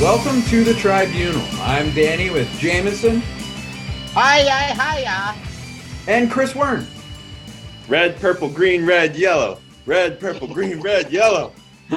Welcome to the Tribunal. I'm Danny with Jameson Hiya, hiya. and Chris Wern. Red, purple, green, red, yellow. Red, purple, green, red, yellow.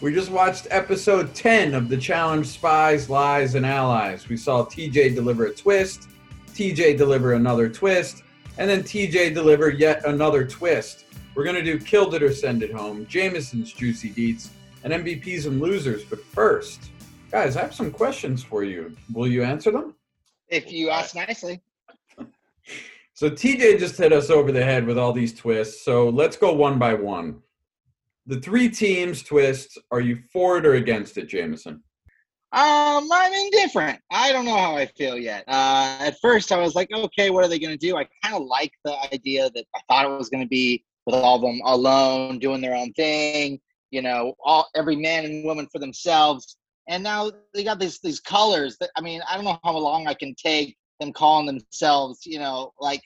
We just watched episode 10 of the challenge Spies, Lies, and Allies. We saw TJ deliver a twist, TJ deliver another twist, and then TJ deliver yet another twist. We're going to do Killed It or Send It Home, Jameson's Juicy Deets, and MVPs and Losers. But first, guys, I have some questions for you. Will you answer them? If you ask nicely. So TJ just hit us over the head with all these twists. So let's go one by one. The three teams twists. Are you for it or against it, Jameson? Um, I'm indifferent. I don't know how I feel yet. Uh, at first, I was like, okay, what are they going to do? I kind of like the idea that I thought it was going to be with all of them alone, doing their own thing. You know, all every man and woman for themselves. And now they got these these colors. That I mean, I don't know how long I can take them calling themselves. You know, like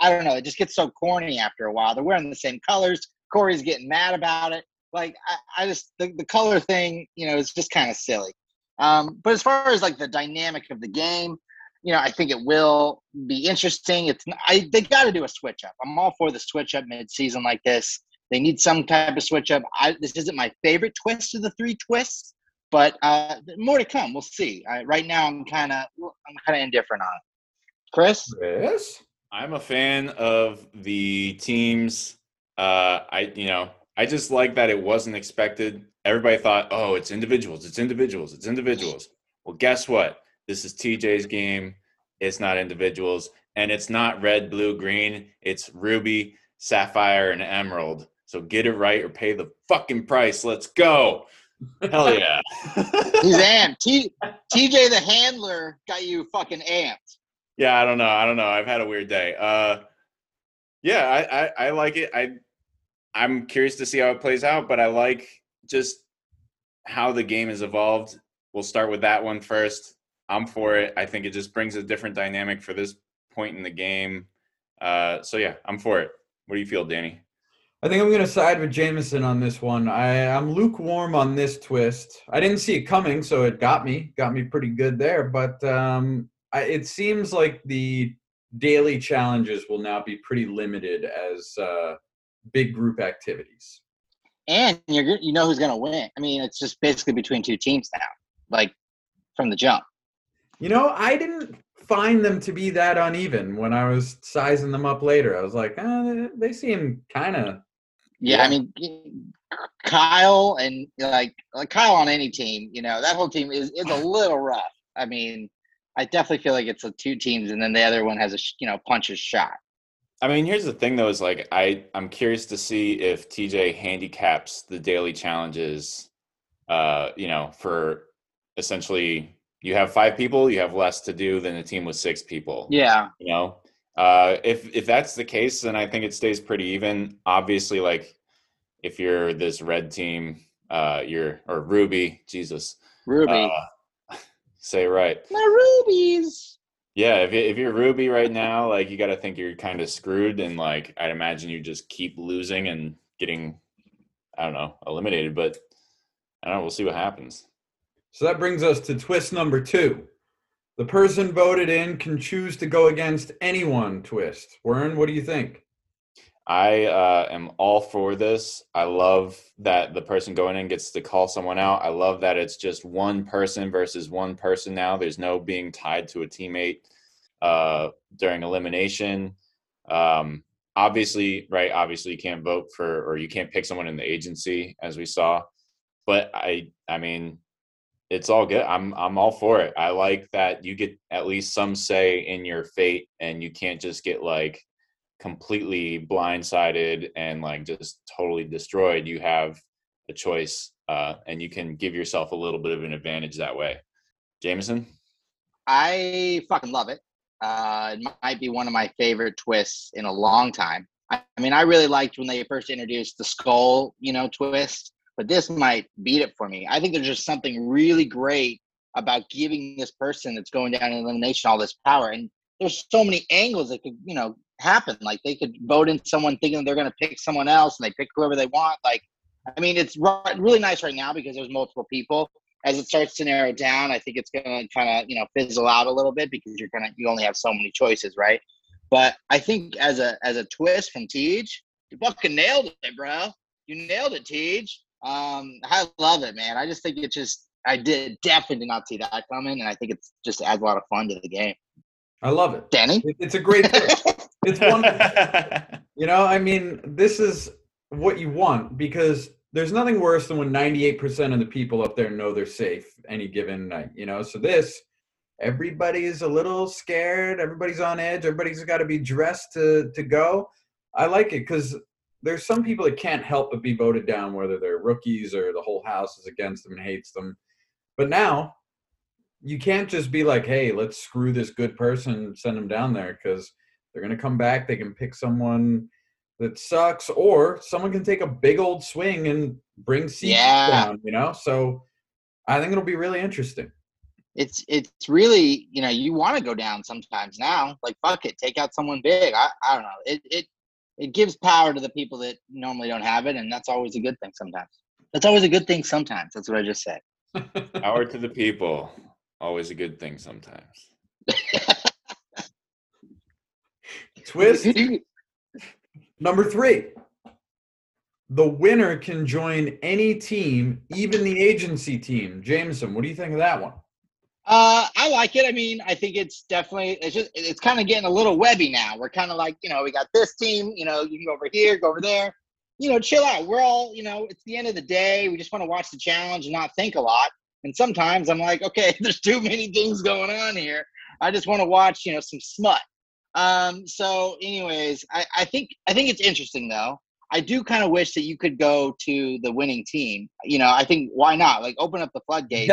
I, I don't know. It just gets so corny after a while. They're wearing the same colors. Corey's getting mad about it. Like I, I just the, the color thing, you know, is just kind of silly. Um, but as far as like the dynamic of the game, you know, I think it will be interesting. It's I they got to do a switch up. I'm all for the switch up mid season like this. They need some type of switch up. I, this isn't my favorite twist of the three twists, but uh, more to come. We'll see. I, right now, I'm kind of I'm kind of indifferent on it. Chris, Chris? I'm a fan of the teams. Uh, I, you know, I just like that it wasn't expected. Everybody thought, oh, it's individuals, it's individuals, it's individuals. Well, guess what? This is TJ's game. It's not individuals, and it's not red, blue, green. It's ruby, sapphire, and emerald. So get it right or pay the fucking price. Let's go. Hell yeah. he's amped. T, TJ the handler got you fucking amped. yeah, I don't know. I don't know. I've had a weird day. Uh, yeah, I, I, I like it. I, I'm curious to see how it plays out, but I like just how the game has evolved. We'll start with that one first. I'm for it. I think it just brings a different dynamic for this point in the game. Uh, so yeah, I'm for it. What do you feel, Danny? I think I'm going to side with Jameson on this one. I, I'm lukewarm on this twist. I didn't see it coming, so it got me, got me pretty good there. But um, I, it seems like the daily challenges will now be pretty limited as uh, big group activities. and you're you know who's gonna win. I mean, it's just basically between two teams now, like from the jump. You know, I didn't find them to be that uneven when I was sizing them up later. I was like, eh, they seem kind of. Yeah, Yeah. I mean, Kyle and like like Kyle on any team, you know, that whole team is is a little rough. I mean, I definitely feel like it's a two teams, and then the other one has a you know punches shot. I mean, here's the thing though, is like I I'm curious to see if TJ handicaps the daily challenges. Uh, you know, for essentially you have five people, you have less to do than a team with six people. Yeah, You know, uh, if if that's the case, then I think it stays pretty even. Obviously, like if you're this red team, uh, you're or Ruby, Jesus, Ruby, uh, say right. my rubies. Yeah, if if you're Ruby right now, like you got to think you're kind of screwed, and like I'd imagine you just keep losing and getting, I don't know, eliminated. But I don't know. We'll see what happens. So that brings us to twist number two. The person voted in can choose to go against anyone. Twist. Warren, what do you think? I uh, am all for this. I love that the person going in gets to call someone out. I love that it's just one person versus one person now. There's no being tied to a teammate uh, during elimination. Um, obviously, right? Obviously, you can't vote for or you can't pick someone in the agency, as we saw. But I, I mean, it's all good. I'm, I'm all for it. I like that you get at least some say in your fate, and you can't just get like completely blindsided and like just totally destroyed, you have a choice uh, and you can give yourself a little bit of an advantage that way. Jameson? I fucking love it. Uh, it might be one of my favorite twists in a long time. I, I mean, I really liked when they first introduced the skull, you know, twist, but this might beat it for me. I think there's just something really great about giving this person that's going down in elimination all this power. And there's so many angles that could, you know, happen. Like they could vote in someone thinking they're going to pick someone else and they pick whoever they want. Like, I mean, it's really nice right now because there's multiple people. As it starts to narrow down, I think it's gonna kind of you know fizzle out a little bit because you're gonna you only have so many choices, right? But I think as a as a twist from Tej, you fucking nailed it, bro. You nailed it, Tej. Um, I love it, man. I just think it just I did definitely not see that coming, and I think it's just adds a lot of fun to the game. I love it. Danny, It's a great. it's wonderful. You know, I mean, this is what you want because there's nothing worse than when 98% of the people up there know they're safe any given night, you know? So this, everybody's a little scared, everybody's on edge, everybody's got to be dressed to to go. I like it cuz there's some people that can't help but be voted down whether they're rookies or the whole house is against them and hates them. But now you can't just be like, "Hey, let's screw this good person send them down there cuz they're going to come back, they can pick someone that sucks, or someone can take a big old swing and bring seats Yeah. down, you know? So I think it'll be really interesting. it's it's really you know you want to go down sometimes now. Like fuck it, take out someone big. I I don't know. It it it gives power to the people that normally don't have it, and that's always a good thing sometimes. That's always a good thing sometimes. That's what I just said. Power to the people. Always a good thing sometimes. Twist number three. The winner can join any team, even the agency team. Jameson, what do you think of that one? Uh, I like it. I mean, I think it's definitely it's just it's kind of getting a little webby now. We're kind of like you know we got this team. You know you can go over here, go over there. You know, chill out. We're all you know. It's the end of the day. We just want to watch the challenge and not think a lot. And sometimes I'm like, okay, there's too many things going on here. I just want to watch you know some smut. Um. So, anyways, I I think I think it's interesting though. I do kind of wish that you could go to the winning team. You know, I think why not? Like open up the floodgates.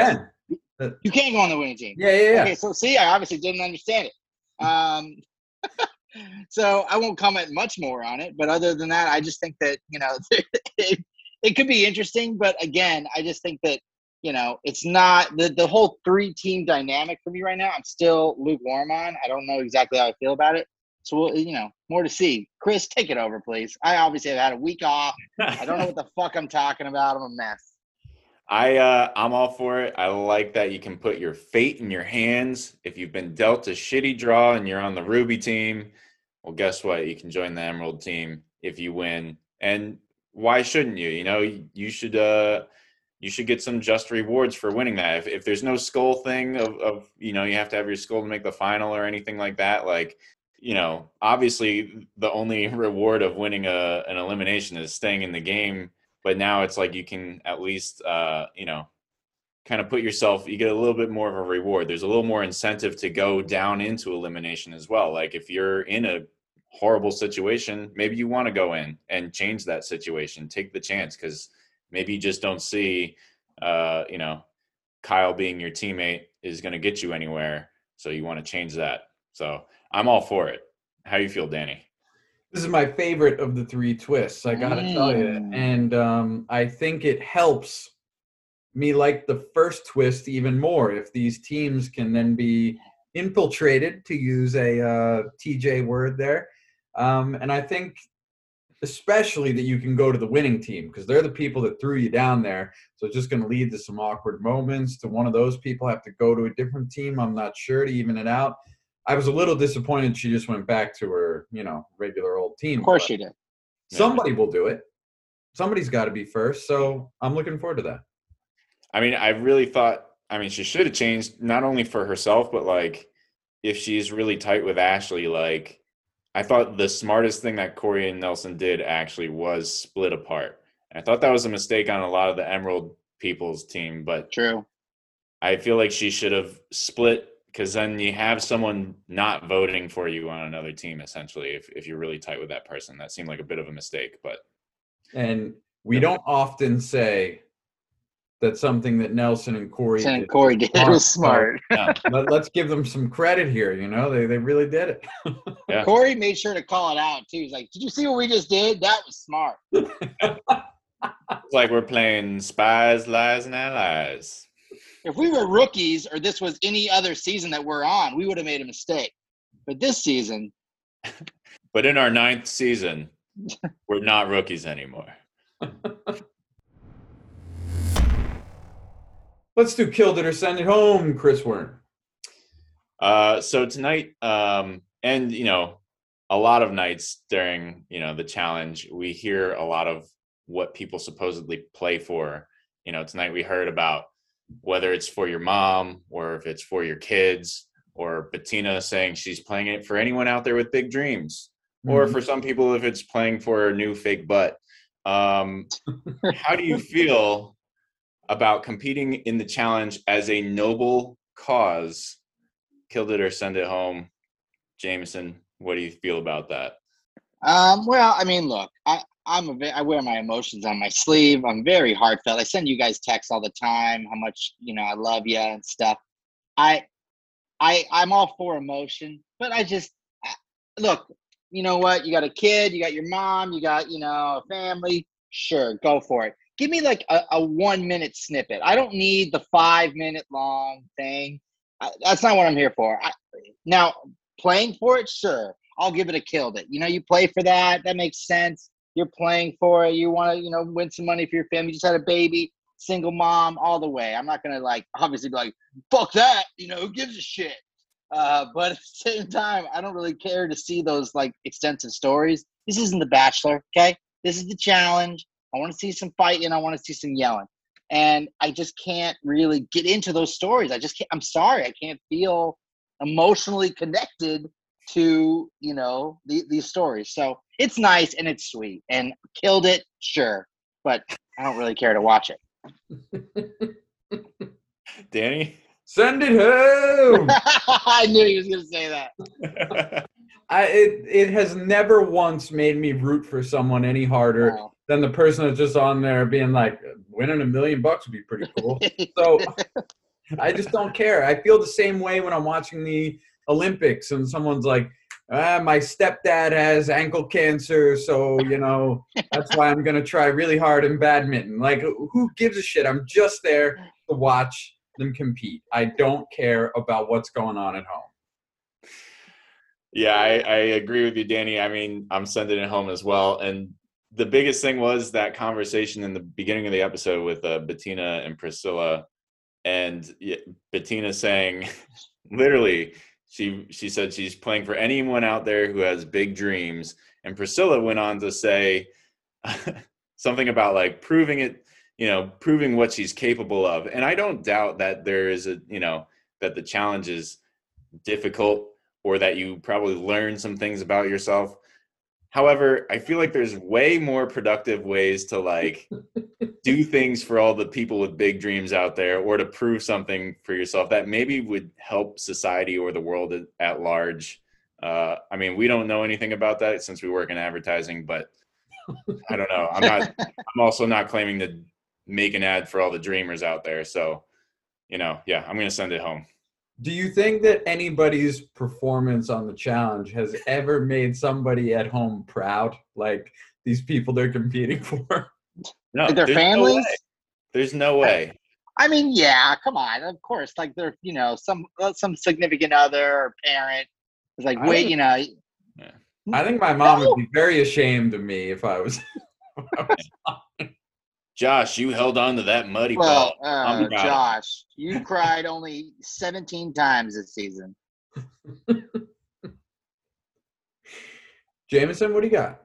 You can't go on the winning team. Yeah, yeah, yeah. Okay, so see, I obviously didn't understand it. Um, so I won't comment much more on it. But other than that, I just think that you know it, it could be interesting. But again, I just think that you know it's not the the whole three team dynamic for me right now. I'm still lukewarm on. I don't know exactly how I feel about it. So we'll, you know, more to see. Chris, take it over, please. I obviously have had a week off. I don't know what the fuck I'm talking about. I'm a mess. I uh, I'm all for it. I like that you can put your fate in your hands. If you've been dealt a shitty draw and you're on the Ruby team, well, guess what? You can join the Emerald team if you win. And why shouldn't you? You know, you should uh, you should get some just rewards for winning that. If if there's no skull thing of of you know you have to have your skull to make the final or anything like that, like you know, obviously the only reward of winning a an elimination is staying in the game but now it's like you can at least uh, you know kind of put yourself you get a little bit more of a reward. There's a little more incentive to go down into elimination as well. Like if you're in a horrible situation maybe you want to go in and change that situation. Take the chance because maybe you just don't see uh, you know kyle being your teammate is going to get you anywhere so you want to change that. So i'm all for it. How you feel danny This is my favorite of the three twists. I gotta tell you, Mm. and um, I think it helps me like the first twist even more if these teams can then be infiltrated, to use a uh, TJ word there. Um, and I think especially that you can go to the winning team because they're the people that threw you down there. So it's just going to lead to some awkward moments. To one of those people have to go to a different team. I'm not sure to even it out. I was a little disappointed she just went back to her, you know, regular old team. Of course she did. Somebody will do it. Somebody's got to be first. So I'm looking forward to that. I mean, I really thought. I mean, she should have changed not only for herself, but like if she's really tight with Ashley. Like, I thought the smartest thing that Corey and Nelson did actually was split apart. I thought that was a mistake on a lot of the Emerald people's team, but True. I feel like she should have split because then you have someone not voting for you on another team. Essentially, if if you're really tight with that person, that seemed like a bit of a mistake, but. And we don't often say that something that Nelson and Corey And did Corey did smart. was smart. Yeah. Let, us give them some credit here. You know, they, they really did it. Yeah. Corey made sure to call it out too. He's like, "Did you see what we just did? That was smart." It's like we're playing spies, lies, and allies. If we were rookies or this was any other season that we're on, we would have made a mistake. But this season, But in our ninth season, we're not rookies anymore. Let's do killed it or send it home, Chris Wern. Uh, so tonight, um, and you know, a lot of nights during you know the challenge, we hear a lot of what people supposedly play for. You know, tonight we heard about whether it's for your mom or if it's for your kids, or Bettina saying she's playing it for anyone out there with big dreams, or Mhm. for some people if it's playing for a new fake butt. Um, how do you feel about competing in the challenge as a noble cause? Killed it or send it home, Jameson. What do you feel about that? Um, well, I mean, look, I, I'm a I wear my emotions on my sleeve. I'm very heartfelt. I send you guys texts all the time, how much you know I love you and stuff. I, I, I'm all for emotion, but I just I- look. You know what? You got a kid. You got your mom. You got you know a family. Sure, go for it. Give me like a, a one minute snippet. I don't need the five minute long thing. I, that's not what I'm here for. I, now, playing for it, sure. I'll give it a killed it. You know, you play for that. That makes sense. You're playing for it. You want to, you know, win some money for your family. You just had a baby, single mom, all the way. I'm not gonna like obviously be like, fuck that. You know, who gives a shit? Uh, but at the same time, I don't really care to see those like extensive stories. This isn't The Bachelor, okay? This is the challenge. I want to see some fighting. I want to see some yelling, and I just can't really get into those stories. I just can't. I'm sorry, I can't feel emotionally connected to you know the, these stories. So it's nice and it's sweet and killed it, sure, but I don't really care to watch it. Danny? Send it home. I knew he was going to say that. I it it has never once made me root for someone any harder Wow. than the person that's just on there being like, winning a million bucks would be pretty cool. So I just don't care. I feel the same way when I'm watching the Olympics and someone's like, ah, my stepdad has ankle cancer, so you know that's why I'm gonna try really hard in badminton. Like, who gives a shit? I'm just there to watch them compete. I don't care about what's going on at home. Yeah, I, I agree with you, Danny. I mean, I'm sending it home as well. And the biggest thing was that conversation in the beginning of the episode with uh, Bettina and Priscilla, and Bettina saying, literally, she she said she's playing for anyone out there who has big dreams, and Priscilla went on to say something about like proving it, you know, proving what she's capable of. And I don't doubt that there is a, you know, that the challenge is difficult or that you probably learn some things about yourself. However, I feel like there's way more productive ways to like do things for all the people with big dreams out there or to prove something for yourself that maybe would help society or the world at, large. Uh, I mean, we don't know anything about that since we work in advertising, but I don't know. I'm not, I'm also not claiming to make an ad for all the dreamers out there. So, you know, yeah, I'm going to send it home. Do you think that anybody's performance on the challenge has ever made somebody at home proud? Like these people they're competing for? No, Like their there's no families? way. There's no way. I mean, yeah, come on, of course. Like they're, you know, some uh, some significant other or parent is like, I wait, don't- you know, Yeah. I think my mom No. would be very ashamed of me if I was. Josh, you held on to that muddy well, ball. Uh, proud of Josh, you cried only 17 times this season. Jameson, what do you got?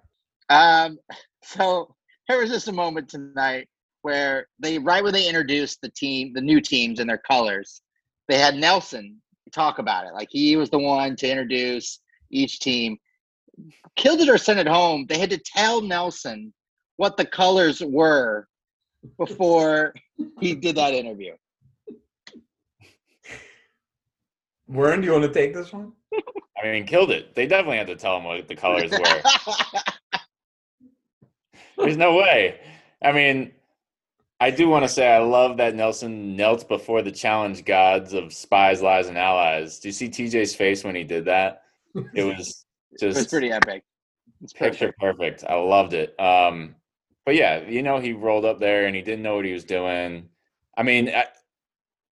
Um, so there was just a moment tonight where they, right when they introduced the team, the new teams and their colors, they had Nelson talk about it. Like he was the one to introduce each team. Killed it or sent it home. They had to tell Nelson what the colors were before he did that interview. Warren, do you want to take this one? I mean, killed it. They definitely had to tell him what the colors were. There's no way. I mean, I do want to say I love that Nelson knelt before the challenge gods of spies, lies, and allies. Do you see TJ's face when he did that? It was it was just pretty epic. It's picture perfect. perfect. I loved it. Um, but yeah, you know, he rolled up there and he didn't know what he was doing. I mean, I,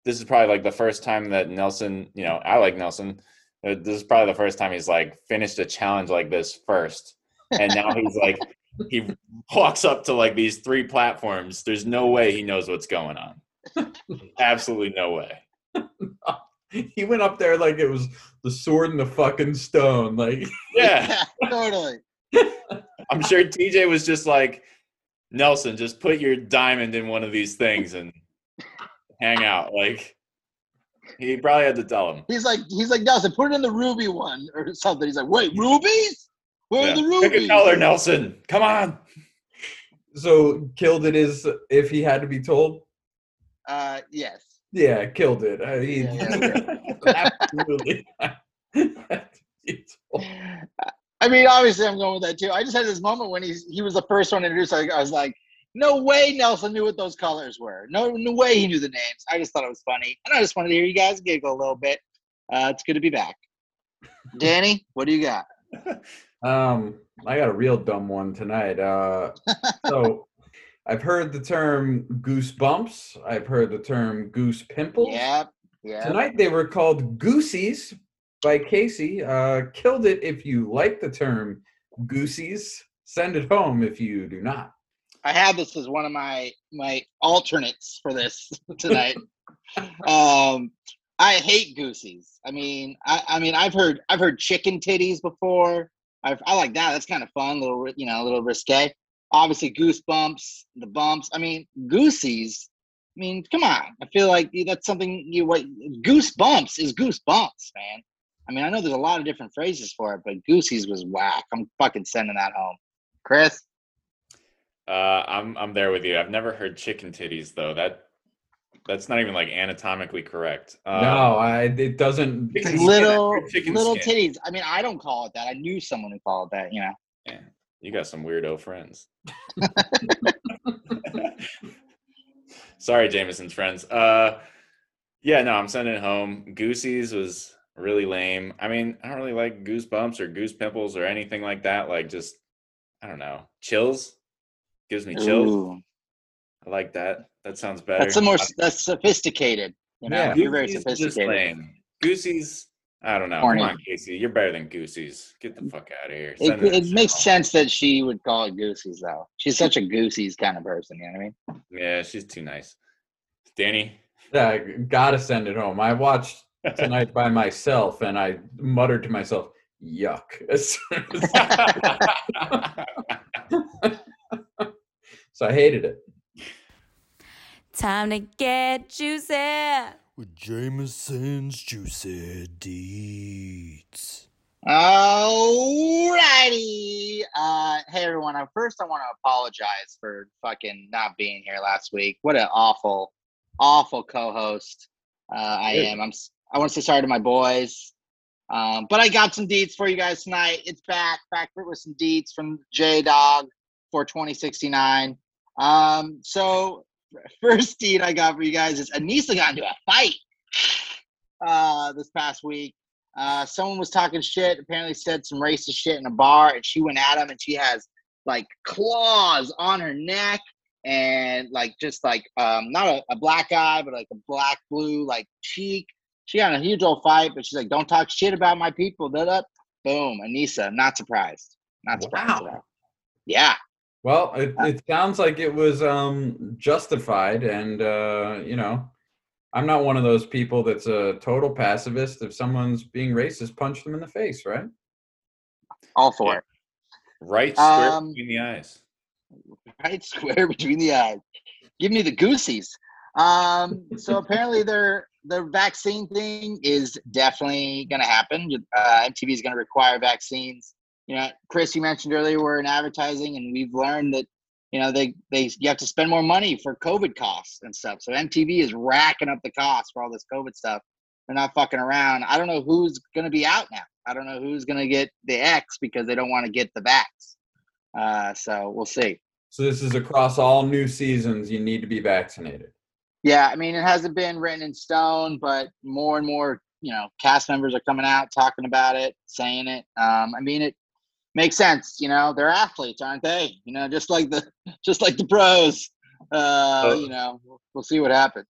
this is probably like the first time that Nelson, you know, I like Nelson. Uh, This is probably the first time he's like finished a challenge like this first, and now he's like he walks up to like these three platforms. There's no way he knows what's going on. Absolutely no way. he went up there like it was the sword in the fucking stone. Like, Yeah. totally. I'm sure TJ was just like, Nelson, just put your diamond in one of these things and hang out. Like, he probably had to tell him. He's like, he's like Nelson, put it in the ruby one or something. He's like, wait, rubies? Where Yeah. are the Pick rubies? a color, Nelson. Come on. so killed it is if he had to be told. Uh, yes. Yeah, killed it. He, Yeah, yeah, absolutely. I mean, obviously, I'm going with that too. I just had this moment when he's he was the first one introduced. I, I was like, no way Nelson knew what those colors were. No, no way he knew the names. I just thought it was funny, and I just wanted to hear you guys giggle a little bit. Uh, it's good to be back. Danny, what do you got? Um, I got a real dumb one tonight. Uh, so I've heard the term goosebumps. I've heard the term goose pimples. Yep, yeah. Tonight they were called Goosies by Kaycee. Uh, killed it if you like the term Goosies. Send it home if you do not. I had this as one of my my alternates for this tonight. um, I hate goosies. I mean, I, I mean, I've heard I've heard chicken titties before. I've, I like that. That's kind of fun, little you know, a little risque. Obviously, goosebumps, the bumps. I mean, goosies. I mean, come on. I feel like that's something you what goosebumps is goosebumps, man. I mean, I know there's a lot of different phrases for it, but Goosey's was whack. I'm fucking sending that home. Chris. Uh, I'm I'm there with you. I've never heard chicken titties though. That that's not even like anatomically correct. Uh, no, I, it doesn't. Chicken little chicken little skin. titties. I mean, I don't call it that. I knew someone who called it that. You know. Yeah, you got some weirdo friends. Sorry, Jameson's friends. Uh, yeah, no, I'm sending it home. Goosey's was really lame. I mean, I don't really like goosebumps or goose pimples or anything like that. Like, just I don't know, chills gives me chills. Ooh. I like that. That sounds better. That's the more that's sophisticated. You know, Yeah. you're very Goosey's sophisticated. lame. Goosey's, I don't know. Corny. Come on, Kaycee, you're better than Goosey's. Get the fuck out of here. It, Send that it makes home. sense that she would call it Goosey's, though. She's such a Goosey's kind of person. You know what I mean? Yeah, she's too nice. Danny. Yeah, I gotta send it home. I watched tonight by myself, and I muttered to myself, "Yuck." As as- so I hated it. Time to get juicy. with Jameson's Juicy Deets. Alrighty. Uh, hey everyone. Uh, First, I want to apologize for fucking not being here last week. What an awful, awful co-host uh, I Good. am. I'm. s- I want to say sorry to my boys. Um, but I got some deets for you guys tonight. It's back, back with some deets from J Dog for 2069. Um, so first deed I got for you guys is Aneesa got into a fight uh, this past week. Uh, someone was talking shit. Apparently, said some racist shit in a bar, and she went at him, and she has like claws on her neck, and like just like um, not a, a black eye, but like a black blue like cheek. She got in a huge old fight, but she's like, "Don't talk shit about my people." Da da. Boom, Aneesa. Not surprised. Not surprised. Wow. Yeah. Well, it, it sounds like it was um, justified, and uh, you know, I'm not one of those people that's a total pacifist. If someone's being racist, punch them in the face, right? All for Yeah. it. right square Um, between the eyes. right square between the eyes. Give me the goosies. Um, so apparently their the vaccine thing is definitely going to happen. Uh, MTV is going to require vaccines. You know, Chris, you mentioned earlier we're in advertising, and we've learned that you know they they you have to spend more money for COVID costs and stuff. So MTV is racking up the costs for all this COVID stuff. They're not fucking around. I don't know who's going to be out now. I don't know who's going to get the X because they don't want to get the vax. Uh, so we'll see. So this is across all new seasons. You need to be vaccinated. Yeah, I mean, it hasn't been written in stone, but more and more, you know, cast members are coming out talking about it, saying it. Um, I mean, it makes sense. You know, they're athletes, aren't they? You know, just like the just like the pros. Uh, Oh. you know, we'll, we'll see what happens.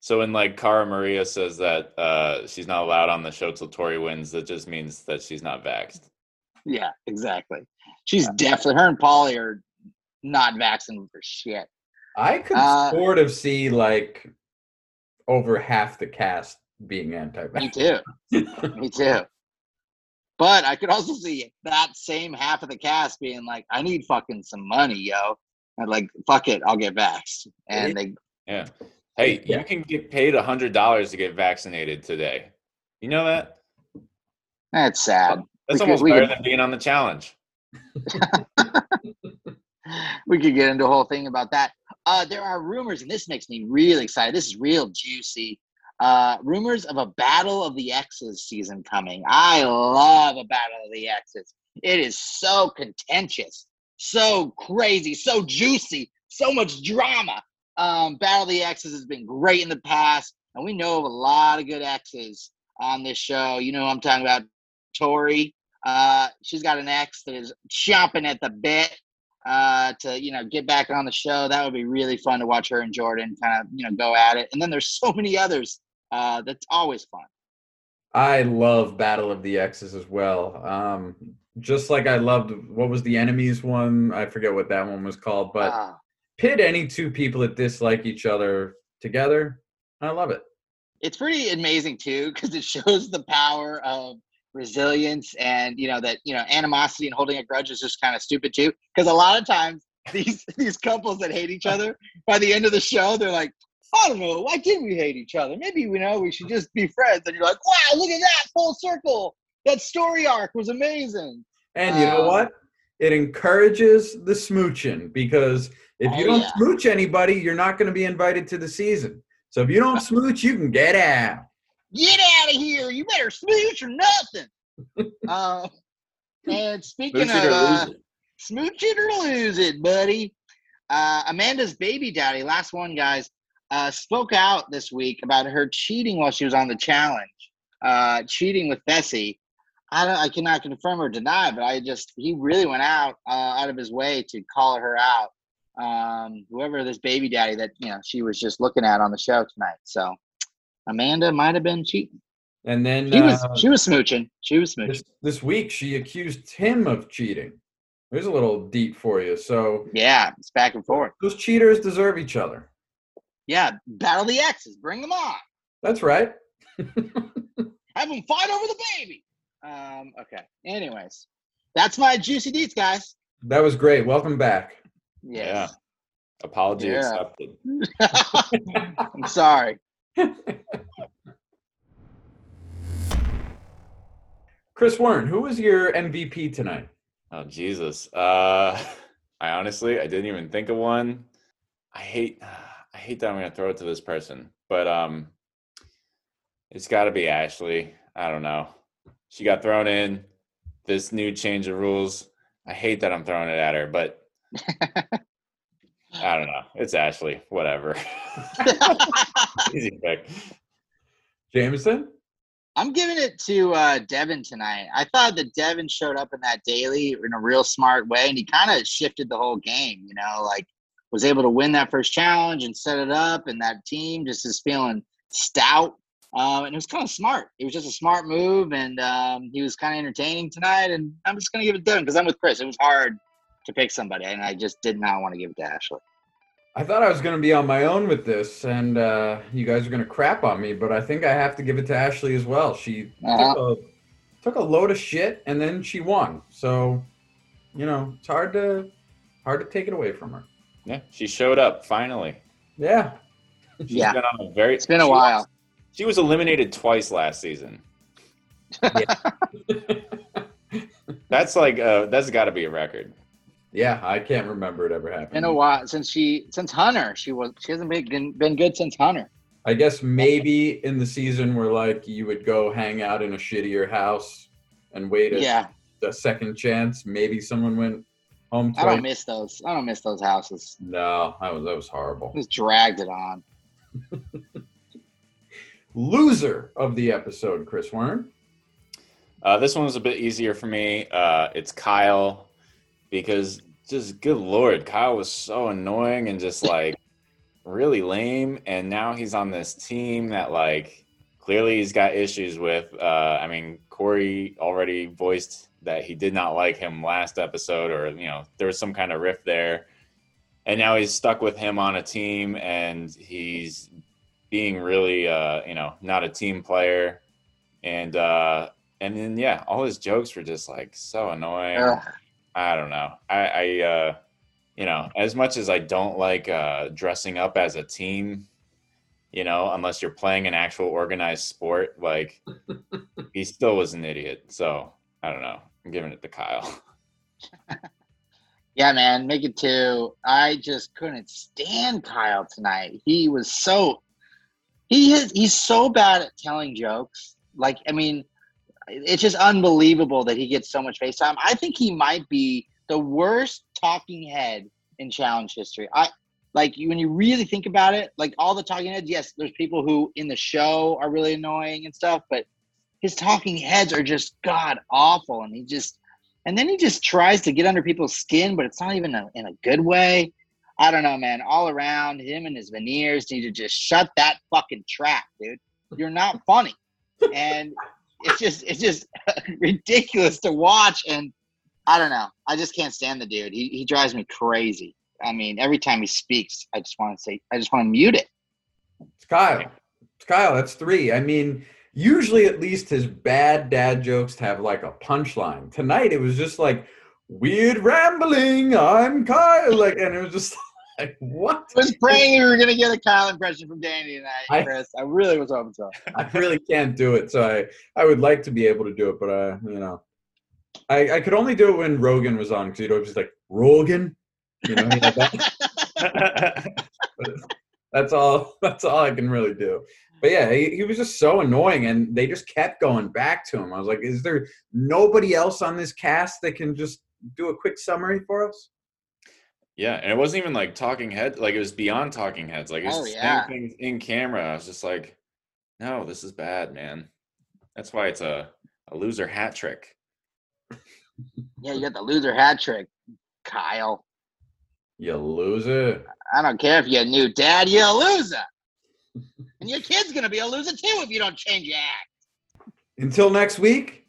So when like Cara Maria says that uh, she's not allowed on the show till Tori wins, that just means that she's not vaxxed. Yeah, exactly. She's definitely her and Paulie are not vaccinated for shit. I could Uh, sort of see like over half the cast being anti-vax. Me too. Me too. But I could also see that same half of the cast being like, I need fucking some money, yo. And like, fuck it, I'll get vaxxed. And they Yeah. Hey, Yeah. you can get paid a hundred dollars to get vaccinated today. You know that? that's sad. That's We almost we better could- than being on the challenge. we could get into a whole thing about that. Uh, there are rumors, and this makes me really excited. This is real juicy. Uh, rumors of a Battle of the Exes season coming. I love a Battle of the Exes. It is so contentious, so crazy, so juicy, so much drama. Um, Battle of the Exes has been great in the past, and we know of a lot of good X's on this show. You know, I'm talking about Tori. Uh, she's got an ex that is chomping at the bit uh, to you know get back on the show. That would be really fun to watch her and Jordan kind of you know go at it. And then there's so many others. Uh, that's always fun. I love Battle of the Exes as well. Um, just like I loved what was the enemies one? I forget what that one was called, but Ah, pit any two people that dislike each other together. I love it. it's pretty amazing too because it shows the power of resilience and you know that you know animosity and holding a grudge is just kind of stupid too because a lot of times these these couples that hate each other by the end of the show they're like i don't know why did we hate each other maybe we know we should just be friends and you're like wow look at that full circle that story arc was amazing And you know Um, what? It encourages the smooching because if you Oh, don't yeah. smooch anybody, you're not going to be invited to the season. So if you don't smooch, you can get out. get out of here you better smooch or nothing uh, and speaking Smooch of it or uh, lose it. Smooch it or lose it, buddy. Uh, Amanda's baby daddy, last one, guys, uh, spoke out this week about her cheating while she was on the challenge, uh, cheating with Bessie. I don't, I cannot confirm or deny, but I just he really went out uh, out of his way to call her out. Um, whoever this baby daddy that you know she was just looking at on the show tonight. So Amanda might have been cheating. And then She was uh, she was smooching. She was smooching. this, this week, she accused him of cheating. There's a little deep for you. So Yeah, it's back and forth. those cheaters deserve each other. Yeah, battle the X's. Bring them on. That's right. Have them fight over the baby. Um, okay. Anyways, that's my juicy deets, guys. That was great. Welcome back. Yes. Apology Yeah. accepted. I'm sorry. Chris Warren, who was your MVP tonight? Oh Jesus. Uh I honestly I didn't even think of one. I hate I hate that I'm gonna throw it to this person, but um it's gotta be Ashley. I don't know. She got thrown in this new change of rules. I hate that I'm throwing it at her, but I don't know. It's Ashley. Whatever. Easy pick. Jameson? I'm giving it to uh, Devin tonight. I thought that Devin showed up in that daily in a real smart way, and he kind of shifted the whole game. You know, like was able to win that first challenge and set it up, and that team just is feeling stout. Um, and it was kind of smart. It was just a smart move, and um, he was kind of entertaining tonight. And I'm just gonna give it to him because I'm with Chris. It was hard to pick somebody, and I just did not want to give it to Ashley. I thought I was going to be on my own with this, and uh, you guys are going to crap on me, but I think I have to give it to Ashley as well. She Uh-huh. took, a, took a load of shit, and then she won. So, you know, it's hard to hard to take it away from her. Yeah, she showed up finally. Yeah, She's Yeah. been on a very It's been a she while. Was, she was eliminated twice last season. That's like uh that's got to be a record. yeah. I can't remember it ever happening. In a while since she since Hunter. She was she hasn't been been good since Hunter. I guess maybe in the season where like you would go hang out in a shittier house and wait a, Yeah, a second chance. Maybe someone went home I don't miss those. I don't miss those houses. no, that was that was horrible. Just dragged it on. Loser of the episode, Chris Wern. Uh, this one was a bit easier for me. Uh, it's Kyle because just good lord, Kyle was so annoying and just like really lame. And now he's on this team that like clearly he's got issues with. Uh, I mean, Corey already voiced that he did not like him last episode, or you know, there was some kind of rift there. And now he's stuck with him on a team, and he's being really, uh, you know, not a team player, and uh, and then yeah, all his jokes were just like so annoying. Ugh. I don't know. I, I uh, you know, as much as I don't like uh, dressing up as a team, you know, unless you're playing an actual organized sport, like he still was an idiot. So I don't know. I'm giving it to Kyle. Yeah, man, make it two. I just couldn't stand Kyle tonight. He was so he is he's so bad at telling jokes. Like, I mean, it's just unbelievable that he gets so much face time. I think he might be the worst talking head in challenge history. I like when you really think about it, like all the talking heads, yes, there's people who in the show are really annoying and stuff, but his talking heads are just god awful and he just and then he just tries to get under people's skin, but it's not even a, in a good way. I don't know, man. All around, him and his veneers need to just shut that fucking trap, dude. You're not funny, and it's just it's just ridiculous to watch. And I don't know. I just can't stand the dude. He he drives me crazy. I mean, every time he speaks, I just want to say, I just want to mute it. It's Kyle. It's Kyle. That's three. I mean, usually at least his bad dad jokes have like a punchline. Tonight it was just like weird rambling. I'm Kyle. Like, and it was just like what? I was praying we were gonna get a Kyle impression from Danny tonight, I- Chris. I really was hoping so. I really can't do it. So I I would like to be able to do it, but uh, you know, I I could only do it when Rogan was on because he'd always just like Rogan. You know, that. That's all. That's all I can really do. But yeah, he, he was just so annoying, and they just kept going back to him. I was like, "Is there nobody else on this cast that can just do a quick summary for us?" Yeah, and it wasn't even like talking head, like it was beyond talking heads. Like it was Oh, yeah. things in camera. I was just like, no, this is bad, man. That's why it's a, a loser hat trick. Yeah, you got the loser hat trick, Kyle. You loser. I don't care if you're a new dad, you're a loser. And your kid's gonna be a loser too if you don't change your act. Until next week,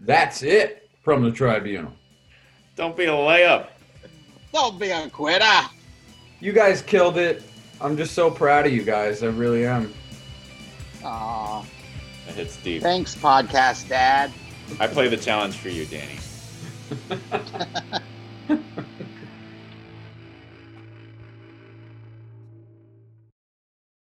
that's it from the Tribunal. Don't be a layup. Don't be a quitter. You guys killed it. I'm just so proud of you guys. I really am. Aw, It hits deep. thanks, podcast dad. I play the challenge for you, Danny.